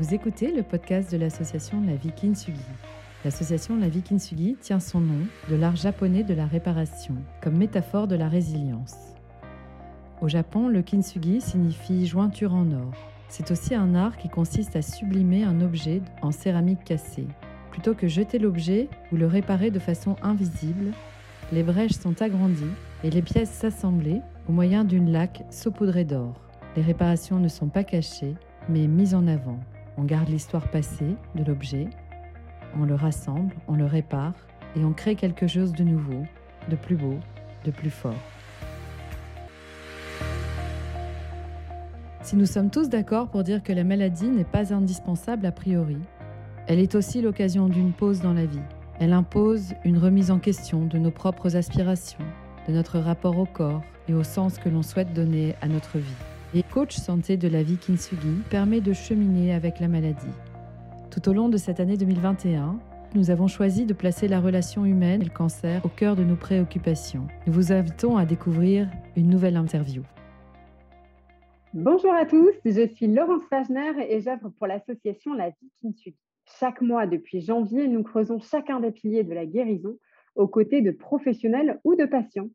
Vous écoutez le podcast de l'association La Vie Kintsugi. L'association La Vie Kintsugi tient son nom de l'art japonais de la réparation, comme métaphore de la résilience. Au Japon, le kintsugi signifie jointure en or. C'est aussi un art qui consiste à sublimer un objet en céramique cassée. Plutôt que jeter l'objet ou le réparer de façon invisible, les brèches sont agrandies et les pièces s'assemblées au moyen d'une laque saupoudrée d'or. Les réparations ne sont pas cachées, mais mises en avant. On garde l'histoire passée de l'objet, on le rassemble, on le répare et on crée quelque chose de nouveau, de plus beau, de plus fort. Si nous sommes tous d'accord pour dire que la maladie n'est pas indispensable a priori, elle est aussi l'occasion d'une pause dans la vie. Elle impose une remise en question de nos propres aspirations, de notre rapport au corps et au sens que l'on souhaite donner à notre vie. Et coach santé de la vie Kintsugi permet de cheminer avec la maladie. Tout au long de cette année 2021, nous avons choisi de placer la relation humaine et le cancer au cœur de nos préoccupations. Nous vous invitons à découvrir une nouvelle interview. Bonjour à tous, je suis Laurence Wagner et j'œuvre pour l'association La Vie Kintsugi. Chaque mois depuis janvier, nous creusons chacun des piliers de la guérison aux côtés de professionnels ou de patients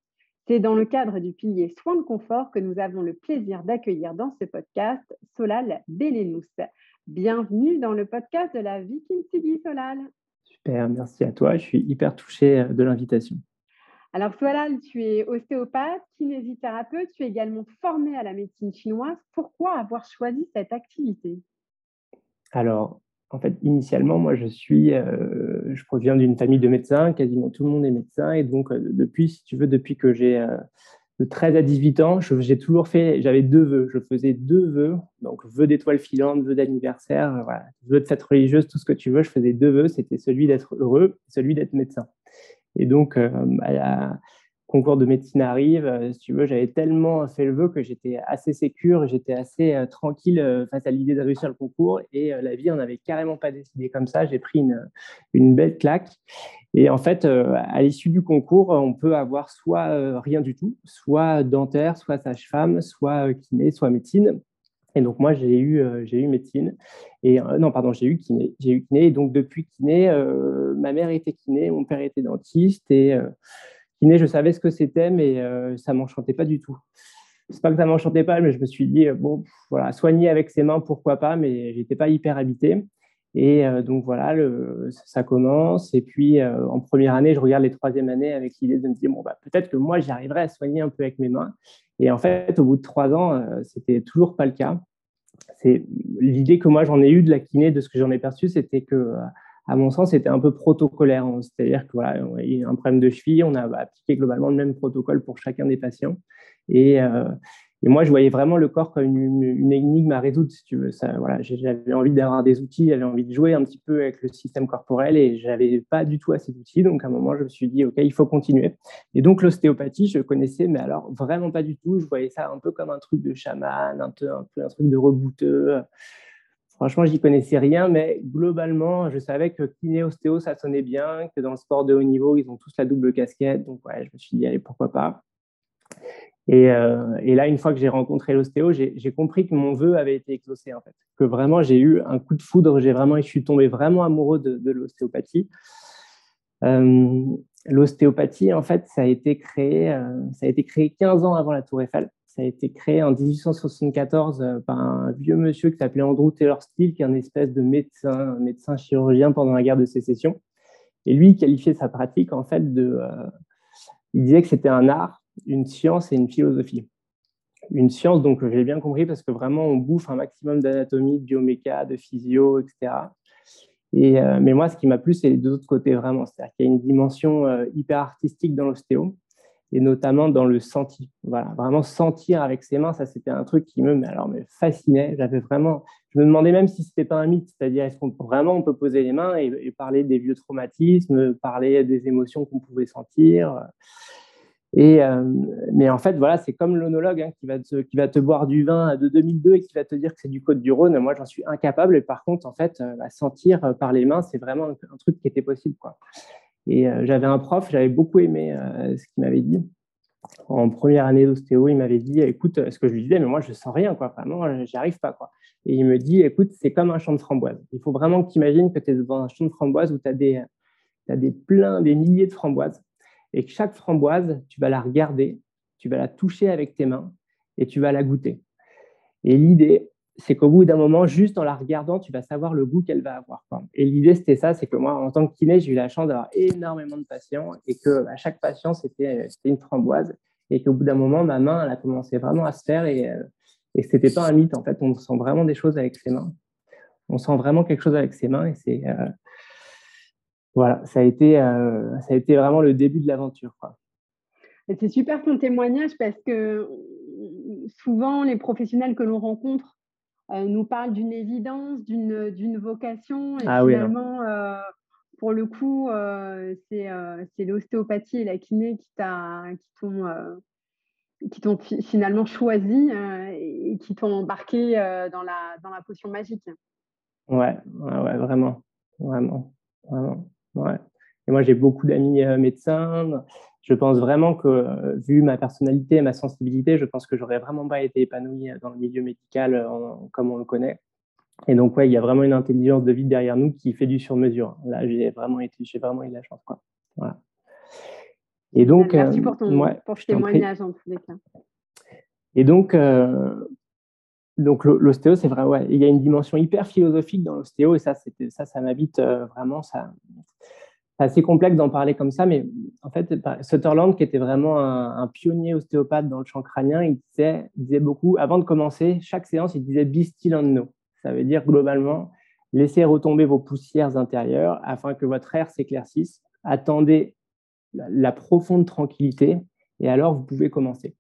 c'est dans le cadre du pilier soins de confort que nous avons le plaisir d'accueillir dans ce podcast Solal Belenous. Bienvenue dans le podcast de la Viking Sugi Solal. Super, merci à toi. Je suis hyper touchée euh, de l'invitation. Alors Solal, tu es ostéopathe, kinésithérapeute, tu es également formé à la médecine chinoise. Pourquoi avoir choisi cette activité? Alors, en fait, initialement, moi, je suis, euh, je proviens d'une famille de médecins, quasiment tout le monde est médecin, et donc euh, depuis, si tu veux, depuis que j'ai euh, de 13 à 18 ans, j'ai toujours fait, j'avais deux vœux, je faisais deux vœux, donc vœux d'étoile filante, vœux d'anniversaire, voilà, vœux de fête religieuse, tout ce que tu veux, je faisais deux vœux, c'était celui d'être heureux, celui d'être médecin. Et donc, à, concours de médecine arrive, euh, si tu veux, j'avais tellement fait le vœu que j'étais assez sécure, j'étais assez euh, tranquille euh, face à l'idée de réussir le concours et la vie en avait carrément pas décidé comme ça. J'ai pris une, une belle claque. Et en fait, à l'issue du concours, on peut avoir soit rien du tout, soit dentaire, soit sage-femme, soit kiné, soit médecine. Et donc moi, j'ai eu, eu médecine. Et non, pardon, j'ai eu kiné. J'ai eu kiné. Et donc depuis kiné, ma mère était kiné, mon père était dentiste. Et Kiné, je savais ce que c'était, mais euh, ça m'enchantait pas du tout. C'est pas que ça m'enchantait pas, mais je me suis dit, euh, bon, voilà, soigner avec ses mains, pourquoi pas, mais j'étais pas hyper habité. Et euh, donc voilà, ça commence. Et puis en première année, je regarde les troisième années avec l'idée de me dire, bon, bah, peut-être que moi, j'y arriverai à soigner un peu avec mes mains. Et en fait, au bout de trois ans, c'était toujours pas le cas. L'idée que moi j'en ai eue de la kiné, de ce que j'en ai perçu, c'était que à mon sens, c'était un peu protocolaire. C'est-à-dire que voilà, y a un problème de cheville, on a appliqué globalement le même protocole pour chacun des patients. Et, euh, moi, je voyais vraiment le corps comme une, énigme à résoudre, si tu veux. J'avais envie d'avoir des outils, j'avais envie de jouer un petit peu avec le système corporel et j'avais pas du tout assez d'outils. Donc, à un moment, je me suis dit, OK, il faut continuer. Et donc, l'ostéopathie, je connaissais, mais alors vraiment pas du tout. Je voyais ça un peu comme un truc de chaman, un un truc de rebouteux. Franchement, j'y connaissais rien, mais globalement, je savais que kiné ostéo, ça sonnait bien, que dans le sport de haut niveau, ils ont tous la double casquette. Donc, ouais, je me suis dit, allez, pourquoi pas. Et, euh, et là, une fois que j'ai rencontré l'ostéo, j'ai compris que mon vœu avait été exaucé, en fait. Que vraiment, j'ai eu un coup de foudre, j'ai vraiment, je suis tombé vraiment amoureux de, l'ostéopathie. Euh, l'ostéopathie, en fait, ça a été créé, euh, ça a été créé 15 ans avant la Tour Eiffel. Ça a été créé en 1874 euh, par un vieux monsieur qui s'appelait Andrew Taylor Steele, qui est un espèce de médecin, médecin chirurgien pendant la guerre de sécession. Et lui, il qualifiait sa pratique en fait de. Euh, il disait que c'était un art, une science et une philosophie. Une science, donc j'ai bien compris, parce que vraiment on bouffe un maximum d'anatomie, de bioméca, de physio, etc. Et, euh, mais moi, ce qui m'a plu, c'est les deux autres côtés vraiment. C'est-à-dire qu'il y a une dimension hyper artistique dans l'ostéo et notamment dans le senti. Voilà, vraiment sentir avec ses mains, ça c'était un truc qui me, alors, me fascinait. J'avais vraiment, je me demandais même si c'était pas un mythe, c'est-à-dire est-ce qu'on vraiment on peut poser les mains et, parler des vieux traumatismes, parler des émotions qu'on pouvait sentir. Et euh, mais en fait, voilà, c'est comme l'onologue hein, qui, va te, qui va te boire du vin de 2002 et qui va te dire que c'est du Côte du Rhône. Moi, j'en suis incapable. Et par contre, en fait, euh, bah, sentir par les mains, c'est vraiment un, un, truc qui était possible. Quoi. Et euh, j'avais un prof, j'avais beaucoup aimé euh, ce qu'il m'avait dit. En première année d'ostéo, il m'avait dit, écoute, ce que je lui disais, mais moi, je sens rien, quoi. Vraiment, j'y arrive pas, quoi. Et il me dit, écoute, c'est comme un champ de framboises. Il faut vraiment que tu imagines que tu es dans un champ de framboises où tu as des, des pleins, des milliers de framboises. Et que chaque framboise, tu vas la regarder, tu vas la toucher avec tes mains et tu vas la goûter. Et l'idée, c'est qu'au bout d'un moment, juste en la regardant, tu vas savoir le goût qu'elle va avoir. Et l'idée, c'était ça, c'est que moi, en tant que kiné, j'ai eu la chance d'avoir énormément de patients et que à chaque patient, c'était une framboise. Et qu'au bout d'un moment, ma main, elle a commencé vraiment à se faire et, euh, et ce n'était pas un mythe. En fait, on sent vraiment des choses avec ses mains. On sent vraiment quelque chose avec ses mains et c'est. Euh, voilà, ça a, été, euh, ça a été vraiment le début de l'aventure. C'est super ton témoignage parce que souvent, les professionnels que l'on rencontre euh, nous parlent d'une évidence, d'une vocation. Et ah finalement, euh, pour le coup, euh, c'est l'ostéopathie et la kiné qui t'ont finalement choisi et qui t'ont embarqué dans, la, dans la potion magique. Ouais, ouais, ouais, vraiment, vraiment, vraiment. Ouais. Et moi, j'ai beaucoup d'amis médecins je pense vraiment que, euh, vu ma personnalité et ma sensibilité, je pense que j'aurais vraiment pas été épanoui dans le milieu médical euh, comme on le connaît. Et donc, ouais, il y a vraiment une intelligence de vie derrière nous qui fait du sur-mesure. Là, j'ai vraiment, été, j'ai vraiment eu de la chance. Quoi. Voilà. Et donc, Merci pour ton ouais, pour témoignage en tous les cas. Et donc, donc l'ostéo, c'est vrai, ouais, il y a une dimension hyper philosophique dans l'ostéo et ça, ça, ça m'habite vraiment. Ça, assez complexe d'en parler comme ça, mais en fait, Sutherland, qui était vraiment un, pionnier ostéopathe dans le champ crânien, il disait, beaucoup, avant de commencer, chaque séance, il disait Be still and. Ça veut dire globalement, laissez retomber vos poussières intérieures afin que votre air s'éclaircisse. Attendez la profonde tranquillité et alors vous pouvez commencer.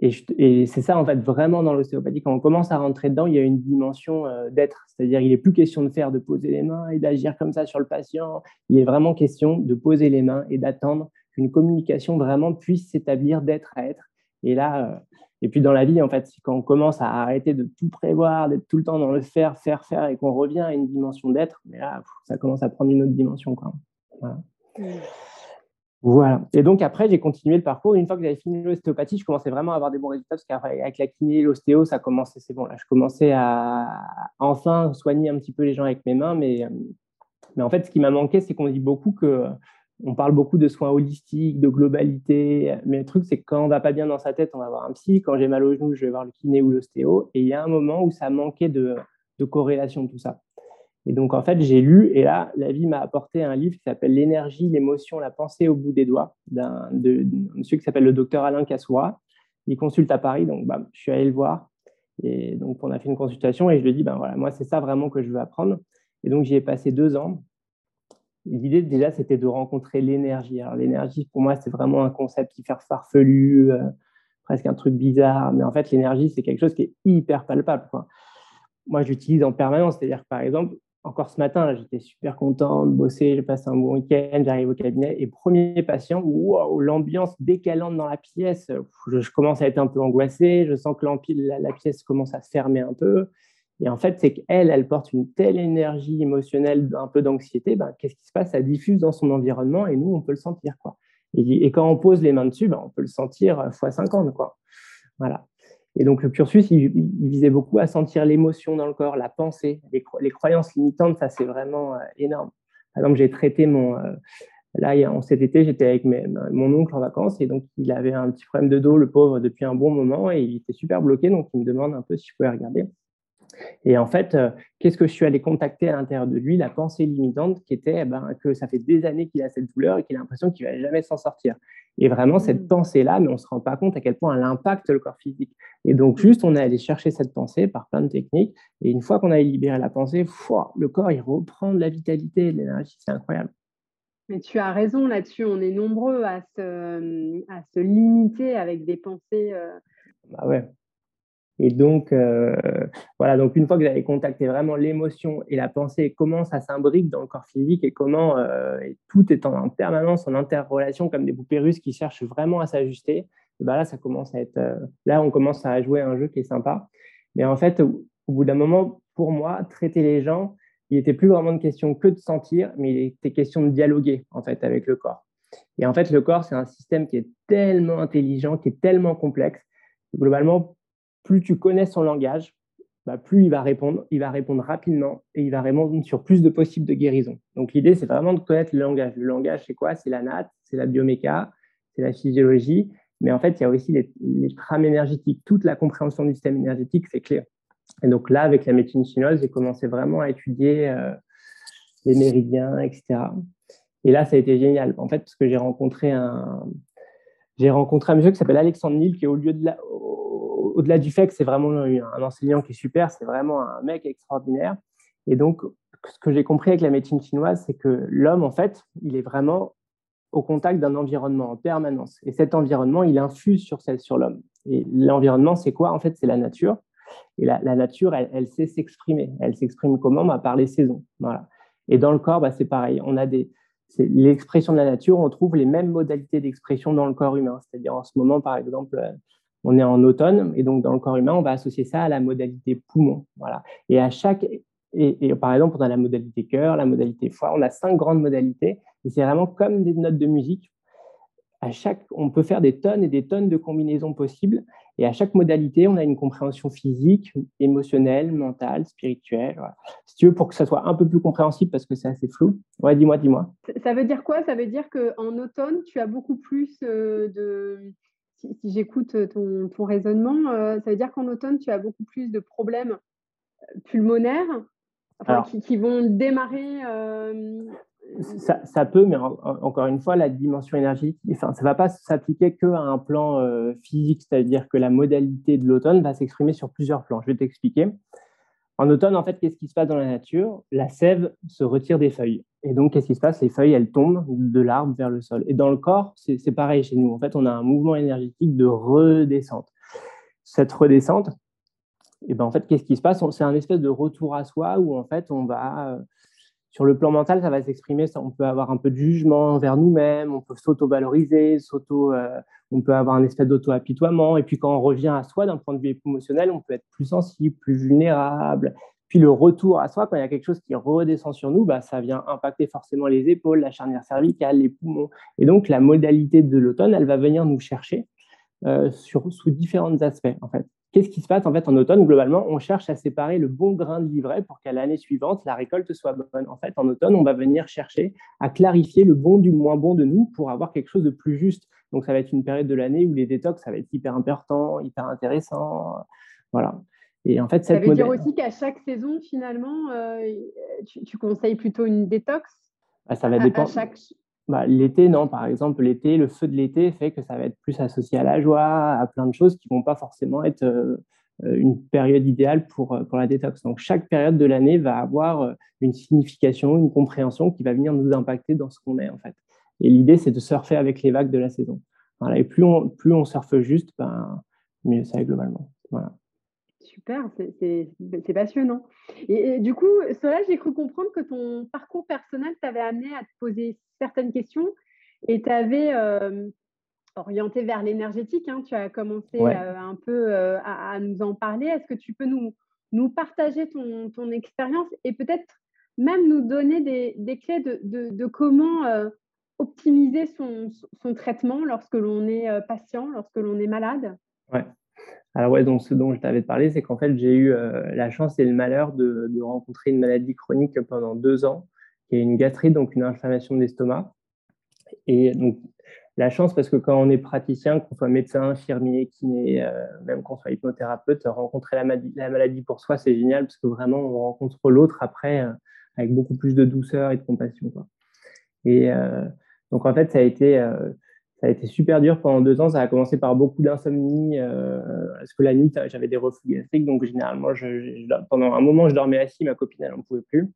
Et, c'est ça, en fait, vraiment dans l'ostéopathie, quand on commence à rentrer dedans, il y a une dimension euh, d'être. C'est-à-dire, il n'est plus question de faire, de poser les mains et d'agir comme ça sur le patient. Il est vraiment question de poser les mains et d'attendre qu'une communication vraiment puisse s'établir d'être à être. Et là, euh, et puis dans la vie, en fait, quand on commence à arrêter de tout prévoir, d'être tout le temps dans le faire, faire, faire, et qu'on revient à une dimension d'être, mais là, ça commence à prendre une autre dimension. Quoi. Voilà. Mmh. Voilà. Et donc après, j'ai continué le parcours. Une fois que j'avais fini l'ostéopathie, je commençais vraiment à avoir des bons résultats parce qu'avec la kiné l'ostéo, ça commençait, c'est bon. Là, je commençais à enfin soigner un petit peu les gens avec mes mains. Mais, euh, en fait, ce qui m'a manqué, c'est qu'on dit beaucoup que on parle beaucoup de soins holistiques, de globalité. Mais le truc, c'est que quand on va pas bien dans sa tête, on va voir un psy. Quand j'ai mal au genou, je vais voir le kiné ou l'ostéo. Et il y a un moment où ça manquait de, de corrélation tout ça. Et donc, en fait, j'ai lu, et là, la vie m'a apporté un livre qui s'appelle L'énergie, l'émotion, la pensée au bout des doigts, d'un monsieur qui s'appelle le docteur Alain Kassoura. Il consulte à Paris, donc bah, je suis allé le voir. Et donc, on a fait une consultation et je lui ai dit, ben voilà, moi, c'est ça vraiment que je veux apprendre. Et donc, j'y ai passé deux ans. L'idée, déjà, c'était de rencontrer l'énergie. Alors, l'énergie, pour moi, c'est vraiment un concept qui fait farfelu, euh, presque un truc bizarre. Mais en fait, l'énergie, c'est quelque chose qui est hyper palpable. Moi, j'utilise en permanence. C'est-à-dire que, par exemple, encore ce matin, j'étais super content de bosser, j'ai passé un bon week-end, j'arrive au cabinet et premier patient, wow, l'ambiance décalante dans la pièce, je, commence à être un peu angoissé, je sens que la, la, pièce commence à se fermer un peu. Et en fait, c'est qu'elle, elle porte une telle énergie émotionnelle, un peu d'anxiété, ben, qu'est-ce qui se passe? Ça diffuse dans son environnement et nous, on peut le sentir. Quoi. Et, quand on pose les mains dessus, ben, on peut le sentir x 50. Quoi. Voilà. Et donc, le cursus, il, visait beaucoup à sentir l'émotion dans le corps, la pensée, les, croyances limitantes, ça, c'est vraiment euh, énorme. Par exemple, j'ai traité mon. Euh, là, en cet été, j'étais avec mon oncle en vacances et donc il avait un petit problème de dos, le pauvre, depuis un bon moment et il était super bloqué. Donc, il me demande un peu si je pouvais regarder. Et en fait, euh, qu'est-ce que je suis allé contacter à l'intérieur de lui? La pensée limitante qui était eh ben, que ça fait des années qu'il a cette douleur et qu'il a l'impression qu'il ne va jamais s'en sortir. Et vraiment, cette mmh. pensée-là, mais on ne se rend pas compte à quel point elle impacte le corps physique. Et donc, mmh. juste, on est allé chercher cette pensée par plein de techniques. Et une fois qu'on a libéré la pensée, le corps, il reprend de la vitalité et de l'énergie. C'est incroyable. Mais tu as raison là-dessus. On est nombreux à se, à se limiter avec des pensées. Euh, bah ouais. Et donc, euh, voilà, donc une fois que vous avez contacté vraiment l'émotion et la pensée, comment ça s'imbrique dans le corps physique et comment euh, tout est en, permanence en interrelation comme des poupées russes qui cherchent vraiment à s'ajuster, ben là, ça commence à être, euh, là, on commence à jouer un jeu qui est sympa. Mais en fait, au, bout d'un moment, pour moi, traiter les gens, il n'était plus vraiment de question que de sentir, mais il était question de dialoguer en fait avec le corps. Et en fait, le corps, c'est un système qui est tellement intelligent, qui est tellement complexe. Globalement, plus tu connais son langage, bah, plus il va répondre, il va répondre rapidement et il va répondre sur plus de possibles de guérison. Donc l'idée, c'est vraiment de connaître le langage. Le langage, c'est quoi? C'est la natte, c'est la bioméca, c'est la physiologie, mais en fait, il y a aussi les, trames énergétiques. Toute la compréhension du système énergétique, c'est clair. Et donc là, avec la médecine chinoise, j'ai commencé vraiment à étudier euh, les méridiens, etc. Et là, ça a été génial, en fait, parce que j'ai rencontré un, j'ai rencontré un monsieur qui s'appelle Alexandre Nil, qui est au lieu de la, au-delà du fait que c'est vraiment un enseignant qui est super, c'est vraiment un mec extraordinaire. Et donc, ce que j'ai compris avec la médecine chinoise, c'est que l'homme, en fait, il est vraiment au contact d'un environnement en permanence. Et cet environnement, il infuse sur, sur l'homme. Et l'environnement, c'est quoi? En fait, c'est la nature. Et la, nature, elle, sait s'exprimer. Elle s'exprime comment? Bah, Par les saisons. Voilà. Et dans le corps, bah, c'est pareil. On a des, l'expression de la nature, on trouve les mêmes modalités d'expression dans le corps humain. C'est-à-dire en ce moment, par exemple, on est en automne, et donc dans le corps humain, on va associer ça à la modalité poumon. Voilà. Et à chaque, et, par exemple, on a la modalité cœur, la modalité foie, on a cinq grandes modalités, et c'est vraiment comme des notes de musique. À chaque, on peut faire des tonnes et des tonnes de combinaisons possibles, et à chaque modalité, on a une compréhension physique, émotionnelle, mentale, spirituelle. Si tu veux, pour que ça soit un peu plus compréhensible, parce que c'est assez flou. Ouais, dis-moi, dis-moi. Ça veut dire quoi? Ça veut dire qu'en automne, tu as beaucoup plus euh, de si, j'écoute ton, raisonnement, ça veut dire qu'en automne, tu as beaucoup plus de problèmes pulmonaires qui, vont démarrer. Ça, peut, mais encore une fois, la dimension énergétique, enfin, ça ne va pas s'appliquer qu'à un plan physique, c'est-à-dire que la modalité de l'automne va s'exprimer sur plusieurs plans. Je vais t'expliquer. En automne, en fait, qu'est-ce qui se passe dans la nature? La sève se retire des feuilles. Et donc, qu'est-ce qui se passe? Les feuilles, elles tombent de l'arbre vers le sol. Et dans le corps, c'est pareil chez nous. En fait, on a un mouvement énergétique de redescente. Cette redescente, et ben en fait, qu'est-ce qui se passe? C'est un espèce de retour à soi où, en fait, on va, euh, sur le plan mental, ça va s'exprimer. On peut avoir un peu de jugement envers nous-mêmes, on peut s'auto-valoriser, s'auto, euh, on peut avoir un espèce d'auto-apitoiement. Et puis, quand on revient à soi d'un point de vue émotionnel, on peut être plus sensible, plus vulnérable. Puis le retour à soi, quand il y a quelque chose qui redescend sur nous, bah, ça vient impacter forcément les épaules, la charnière cervicale, les poumons. Et donc la modalité de l'automne, elle va venir nous chercher euh, sur, sous différents aspects. En fait, qu'est-ce qui se passe en fait en automne? Globalement, on cherche à séparer le bon grain de livret pour qu'à l'année suivante la récolte soit bonne. En fait, en automne, on va venir chercher à clarifier le bon du moins bon de nous pour avoir quelque chose de plus juste. Donc ça va être une période de l'année où les détox, ça va être hyper important, hyper intéressant. Voilà. Et en fait, ça veut dire aussi qu'à chaque saison, finalement, euh, tu, conseilles plutôt une détox bah, Ça va dépendre. Bah, l'été, non. Par exemple, l'été, le feu de l'été fait que ça va être plus associé à la joie, à plein de choses qui ne vont pas forcément être euh, une période idéale pour, euh, pour la détox. Donc, chaque période de l'année va avoir une signification, une compréhension qui va venir nous impacter dans ce qu'on est, en fait. Et l'idée, c'est de surfer avec les vagues de la saison. Voilà. Et plus on, plus on surfe juste, ben, mieux ça est globalement. Voilà super, c'est passionnant. Et, du coup, cela, j'ai cru comprendre que ton parcours personnel t'avait amené à te poser certaines questions et t'avais euh, orienté vers l'énergétique. Hein. Tu as commencé euh, un peu euh, à, nous en parler. Est-ce que tu peux nous, nous partager ton, ton expérience et peut-être même nous donner des, des clés de, de, de comment optimiser son, son, traitement lorsque l'on est patient, lorsque l'on est malade? Ouais. Alors ouais, donc ce dont je t'avais parlé, c'est qu'en fait, j'ai eu euh, la chance et le malheur de, rencontrer une maladie chronique pendant deux ans, qui est une gastrite, donc une inflammation de l'estomac. Et donc, la chance, parce que quand on est praticien, qu'on soit médecin, infirmier, kiné, euh, même qu'on soit hypnothérapeute, rencontrer la, maladie, pour soi, c'est génial, parce que vraiment, on rencontre l'autre après euh, avec beaucoup plus de douceur et de compassion. Et donc, en fait, ça a été ça a été super dur pendant deux ans. Ça a commencé par beaucoup d'insomnie, euh, parce que la nuit, j'avais des reflux gastriques. Donc, généralement, pendant un moment, je dormais assis, ma copine, elle n'en pouvait plus.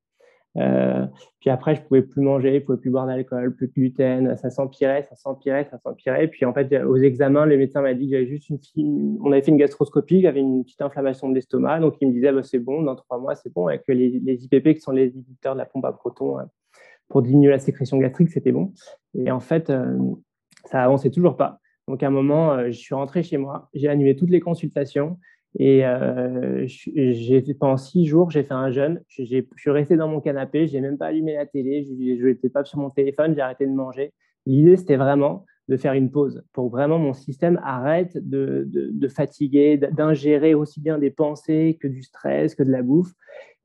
Euh, puis après, je pouvais plus manger, je pouvais plus boire d'alcool, plus de gluten. Ça s'empirait, ça s'empirait, ça s'empirait. Puis en fait, aux examens, le médecin m'a dit que j'avais juste une, on avait fait une gastroscopie, j'avais une petite inflammation de l'estomac. Donc, il me disait, bah, c'est bon, dans trois mois, c'est bon. Avec les, les, IPP, qui sont les inhibiteurs de la pompe à protons, euh, pour diminuer la sécrétion gastrique, c'était bon. Et en fait, ça avançait toujours pas. Donc à un moment, euh, je suis rentré chez moi, j'ai annulé toutes les consultations et euh, j'ai pendant six jours, j'ai fait un jeûne. Je suis resté dans mon canapé, j'ai même pas allumé la télé, je n'étais pas sur mon téléphone, j'ai arrêté de manger. L'idée, c'était vraiment de faire une pause pour vraiment mon système arrête de, de, fatiguer, d'ingérer aussi bien des pensées que du stress, que de la bouffe.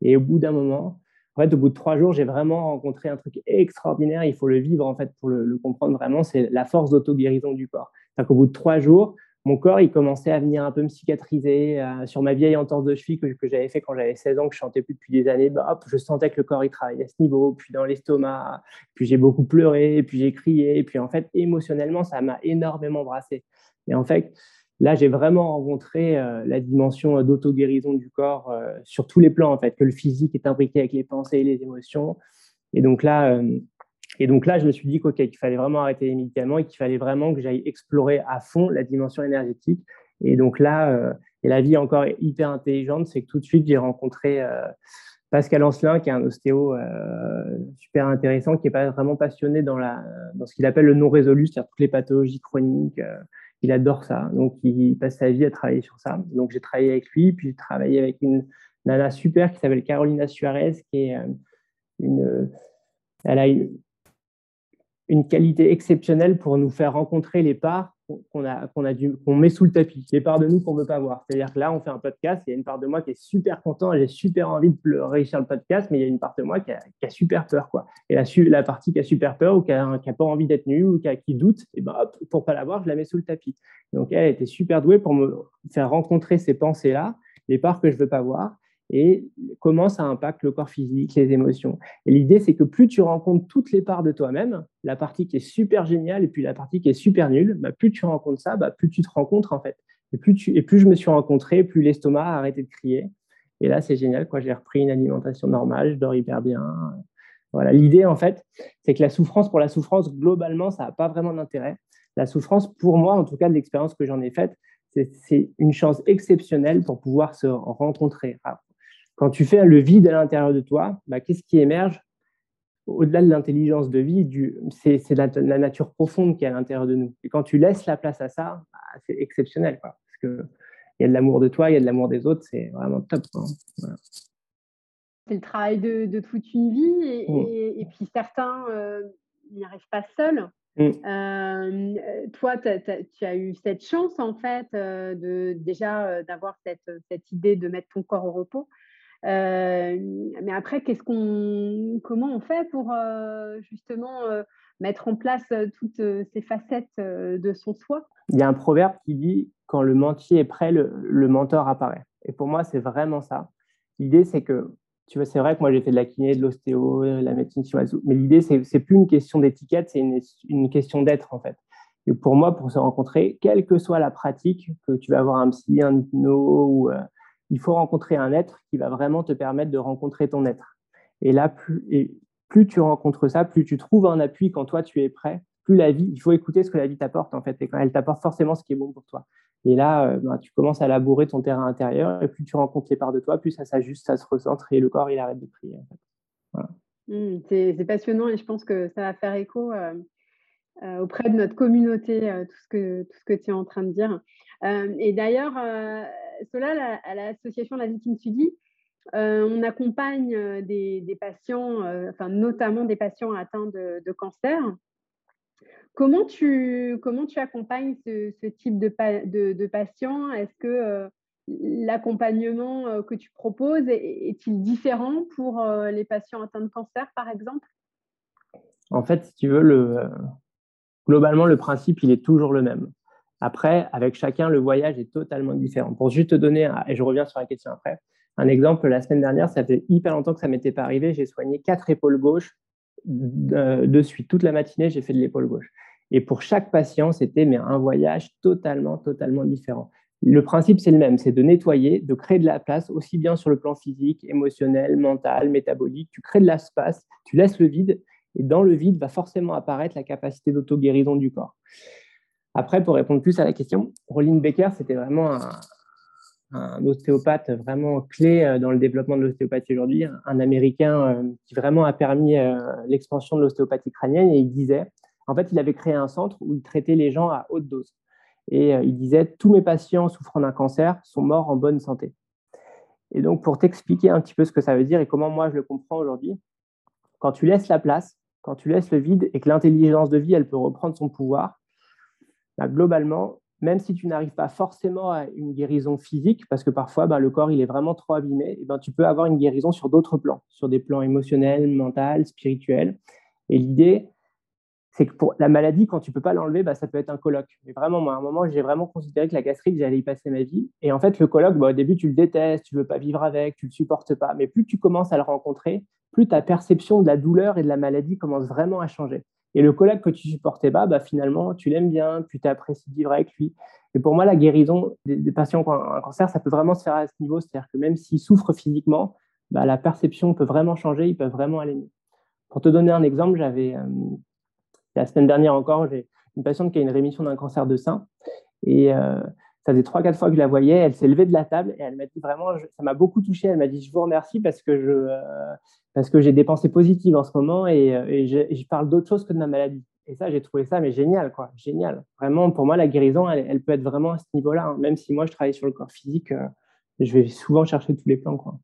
Et au bout d'un moment, en fait, au bout de trois jours, j'ai vraiment rencontré un truc extraordinaire. Il faut le vivre en fait pour le, comprendre vraiment. C'est la force d'auto-guérison du corps. C'est-à-dire bout de trois jours, mon corps, il commençait à venir un peu me cicatriser. Euh, sur ma vieille entorse de cheville que, j'avais fait quand j'avais 16 ans, que je chantais plus depuis des années, bah, je sentais que le corps, il travaillait à ce niveau, puis dans l'estomac, puis j'ai beaucoup pleuré, puis j'ai crié, puis en fait, émotionnellement, ça m'a énormément brassé. Et en fait, là, j'ai vraiment rencontré euh, la dimension d'auto-guérison du corps euh, sur tous les plans, en fait, que le physique est imbriqué avec les pensées et les émotions. Et donc là, et donc là, je me suis dit qu'il fallait vraiment arrêter les médicaments et qu'il fallait vraiment que j'aille explorer à fond la dimension énergétique. Et donc là, euh, et la vie encore hyper intelligente, c'est que tout de suite, j'ai rencontré euh, Pascal Ancelin, qui est un ostéo euh, super intéressant, qui est pas vraiment passionné dans, la, dans ce qu'il appelle le non résolu, c'est-à-dire toutes les pathologies chroniques. Il adore ça. Donc, il passe sa vie à travailler sur ça. Donc, j'ai travaillé avec lui, puis j'ai travaillé avec une nana super qui s'appelle Carolina Suarez, qui est une... Elle a une, une qualité exceptionnelle pour nous faire rencontrer les parts qu'on a, qu'on a qu'on met sous le tapis, les parts de nous qu'on ne veut pas voir. C'est-à-dire que là, on fait un podcast, il y a une part de moi qui est super content, j'ai super envie de réussir le podcast, mais il y a une part de moi qui a, super peur. Quoi. Et la, la partie qui a super peur ou qui n'a pas envie d'être nue ou qui, qui doute, et ben hop, pour pas la voir, je la mets sous le tapis. Donc elle était super douée pour me faire rencontrer ces pensées-là, les parts que je veux pas voir et comment ça impacte le corps physique, les émotions. Et l'idée, c'est que plus tu rencontres toutes les parts de toi-même, la partie qui est super géniale et puis la partie qui est super nulle, bah, plus tu rencontres ça, bah, plus tu te rencontres en fait. Et plus, tu, et plus je me suis rencontré, plus l'estomac a arrêté de crier. Et là, c'est génial. Quoi. J'ai repris une alimentation normale, je dors hyper bien. Voilà. L'idée, en fait, c'est que la souffrance, pour la souffrance, globalement, ça n'a pas vraiment d'intérêt. La souffrance, pour moi, en tout cas, de l'expérience que j'en ai faite, c'est une chance exceptionnelle pour pouvoir se rencontrer. Quand tu fais le vide à l'intérieur de toi, bah, qu'est-ce qui émerge? Au-delà de l'intelligence de vie, c'est la, nature profonde qui est à l'intérieur de nous. Et quand tu laisses la place à ça, bah, c'est exceptionnel. Quoi, parce qu'il y a de l'amour de toi, il y a de l'amour des autres, c'est vraiment top. C'est le travail de, toute une vie. Et, mm. puis certains euh, n'y arrivent pas seuls. Mm. Euh, toi, tu as eu cette chance, en fait, euh, de, déjà d'avoir cette, cette, idée de mettre ton corps au repos. Euh, mais après, comment on fait pour euh, justement euh, mettre en place toutes ces facettes de son soi? Il y a un proverbe qui dit quand le mentier est prêt, le, mentor apparaît. Et pour moi, c'est vraiment ça. L'idée, c'est que, tu vois, c'est vrai que moi, j'ai fait de la kiné, de l'ostéo, de la médecine chinoise, mais l'idée, c'est, c'est plus une question d'étiquette, c'est une, une question d'être, en fait. Et pour moi, pour se rencontrer, quelle que soit la pratique, que tu vas avoir un psy, un hypno ou il faut rencontrer un être qui va vraiment te permettre de rencontrer ton être. Et là, plus, tu rencontres ça, plus tu trouves un appui quand toi tu es prêt, plus la vie, il faut écouter ce que la vie t'apporte en fait, et quand elle t'apporte forcément ce qui est bon pour toi. Et là, euh, bah, tu commences à labourer ton terrain intérieur, et plus tu rencontres les parts de toi, plus ça s'ajuste, ça se recentre, et le corps, il arrête de prier. Mmh, c'est passionnant, et je pense que ça va faire écho euh, euh, auprès de notre communauté, tout ce que tu es en train de dire. et d'ailleurs, cela, à l'association La Vie qui euh, on accompagne euh, des, patients, euh, enfin, notamment des patients atteints de, cancer. Comment tu, comment tu accompagnes ce, type de, de, patients? Est-ce que l'accompagnement que tu proposes est-il différent pour les patients atteints de cancer, par exemple? En fait, si tu veux, le, globalement, le principe, il est toujours le même. Après, avec chacun, le voyage est totalement différent. Pour juste te donner, et je reviens sur la question après, un exemple, la semaine dernière, ça fait hyper longtemps que ça m'était pas arrivé, j'ai soigné quatre épaules gauches de, suite. Toute la matinée, j'ai fait de l'épaule gauche. Et pour chaque patient, c'était un voyage totalement, totalement différent. Le principe, c'est le même, c'est de nettoyer, de créer de la place, aussi bien sur le plan physique, émotionnel, mental, métabolique. Tu crées de l'espace, tu laisses le vide, et dans le vide va forcément apparaître la capacité d'auto-guérison du corps. Après, pour répondre plus à la question, Rolling Becker, c'était vraiment un, ostéopathe vraiment clé euh, dans le développement de l'ostéopathie aujourd'hui, un Américain euh, qui vraiment a permis euh, l'expansion de l'ostéopathie crânienne. Et il disait, en fait, il avait créé un centre où il traitait les gens à haute dose. Et il disait, tous mes patients souffrant d'un cancer sont morts en bonne santé. Et donc, pour t'expliquer un petit peu ce que ça veut dire et comment moi je le comprends aujourd'hui, quand tu laisses la place, quand tu laisses le vide et que l'intelligence de vie, elle peut reprendre son pouvoir, bah, globalement, même si tu n'arrives pas forcément à une guérison physique, parce que parfois bah, le corps il est vraiment trop abîmé, et ben, tu peux avoir une guérison sur d'autres plans, sur des plans émotionnels, mentaux, spirituels. Et l'idée, c'est que pour la maladie, quand tu peux pas l'enlever, bah, ça peut être un colloque. Mais vraiment, moi, à un moment, j'ai vraiment considéré que la gastrite, j'allais y passer ma vie. Et en fait, le colloque, bah, au début, tu le détestes, tu veux pas vivre avec, tu le supportes pas. Mais plus tu commences à le rencontrer, plus ta perception de la douleur et de la maladie commence vraiment à changer. Et le collègue que tu supportais pas, bah, finalement, tu l'aimes bien, tu t'apprécies de vivre avec lui. Et pour moi, la guérison des, patients qui ont un cancer, ça peut vraiment se faire à ce niveau. C'est-à-dire que même s'ils souffrent physiquement, bah, la perception peut vraiment changer, ils peuvent vraiment aller mieux. Pour te donner un exemple, j'avais euh, la semaine dernière encore, j'ai une patiente qui a une rémission d'un cancer de sein. Et euh, ça faisait trois, quatre fois que je la voyais. Elle s'est levée de la table et elle m'a dit vraiment, ça m'a beaucoup touché. Elle m'a dit, je vous remercie parce que je, euh, parce que j'ai des pensées positives en ce moment et, euh, je, parle d'autre chose que de ma maladie. Et ça, j'ai trouvé ça mais génial, quoi, génial. Vraiment, pour moi, la guérison, elle, peut être vraiment à ce niveau-là. Hein. Même si moi, je travaille sur le corps physique, je vais souvent chercher tous les plans, quoi.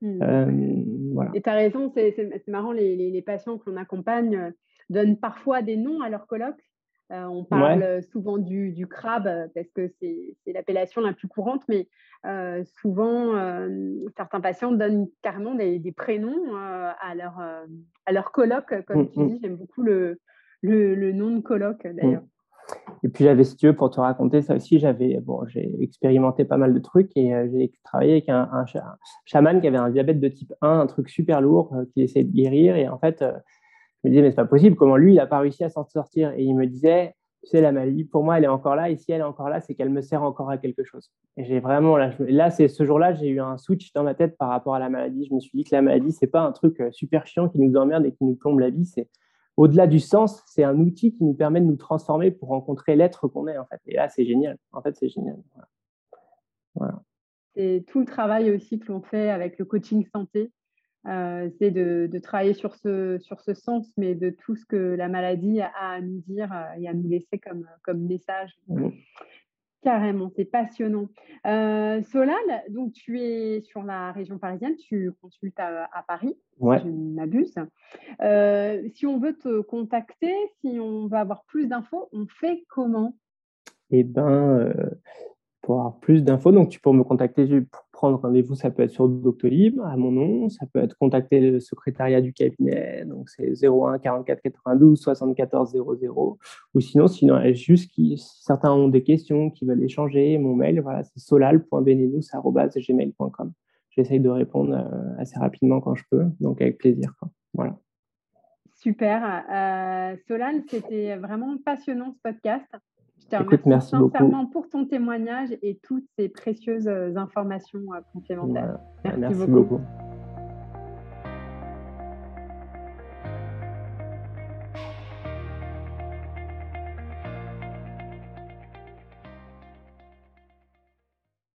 Hmm. voilà. Et tu as raison, c'est marrant, les, les, les patients que l'on accompagne donnent parfois des noms à leurs colloques. Euh, on parle souvent du, crabe parce que c'est l'appellation la plus courante, mais euh, souvent, euh, certains patients donnent carrément des, prénoms à, leur, à leur colloque, comme mmh, tu mmh. dis. J'aime beaucoup le, le, nom de colloque, mmh. d'ailleurs. Et puis j'avais, si tu veux, pour te raconter ça aussi, j'avais, bon, j'ai expérimenté pas mal de trucs et j'ai travaillé avec un, un, chaman qui avait un diabète de type 1, un truc super lourd, qui essayait de guérir. Et en fait, me disais, mais c'est pas possible, comment lui, il n'a pas réussi à s'en sortir? Et il me disait, tu sais, la maladie, pour moi, elle est encore là, et si elle est encore là, c'est qu'elle me sert encore à quelque chose. Et j'ai vraiment, là, là c'est ce jour-là, j'ai eu un switch dans ma tête par rapport à la maladie. Je me suis dit que la maladie, c'est pas un truc euh, super chiant qui nous emmerde et qui nous plombe la vie, c'est au-delà du sens, c'est un outil qui nous permet de nous transformer pour rencontrer l'être qu'on est, en fait. Et là, c'est génial. En fait, c'est génial. C'est tout le travail aussi que l'on fait avec le coaching santé euh, c'est de, travailler sur ce, sur ce sens, mais de tout ce que la maladie a à nous dire euh, et à nous laisser comme, comme message. Mmh. Carrément, c'est passionnant. Euh, Solal, donc tu es sur la région parisienne, tu consultes à, Paris, si je ne m'abuse. si on veut te contacter, si on veut avoir plus d'infos, on fait comment? Eh bien, pour avoir plus d'infos, donc tu peux me contacter pour prendre rendez-vous, ça peut être sur Doctolib à mon nom, ça peut être contacter le secrétariat du cabinet, donc c'est 01 44 92 74 00, ou sinon, sinon juste qui, certains ont des questions, qui veulent échanger, mon mail, voilà, c'est solal.benenous.gmail.com. J'essaye de répondre euh, assez rapidement quand je peux, donc avec plaisir. Voilà. Super. Euh, Solal, c'était vraiment passionnant ce podcast. Je te remercie sincèrement pour ton témoignage et toutes ces précieuses euh, informations euh, complémentaires. Merci, beaucoup.